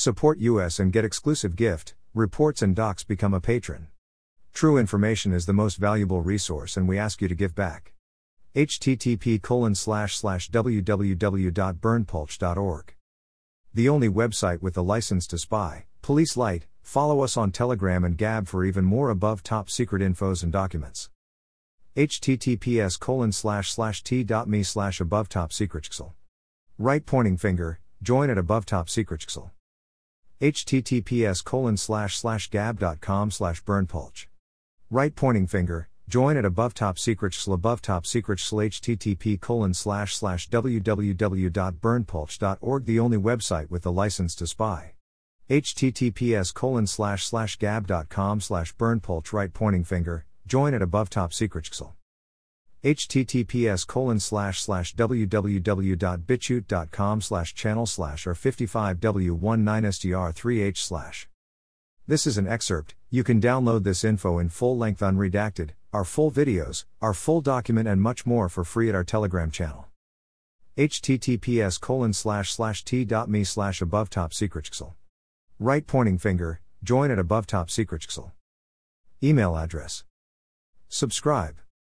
Support us and get exclusive gift, reports and docs become a patron. True information is the most valuable resource and we ask you to give back. http www.berndpulch.org. The only website with the license to spy, Police Light, follow us on Telegram and Gab for even more above top secret infos and documents. https colon slash slash t.me slash above top secret Right pointing finger, join at above top secret https colon slash slash gab.com slash berndpulch. Right pointing finger, join at above top secret above top secret http colon slash slash www.berndpulch.org the only website with the license to spy. https colon slash slash gab.com slash berndpulch right pointing finger, join at above top secret https colon slash slash www.bitchute.com slash channel slash or 55w19str3h slash. This is an excerpt, you can download this info in full length unredacted, our full videos, our full document and much more for free at our telegram channel. https colon slash slash t.me slash above top Right pointing finger, join at above top secret Email address. Subscribe.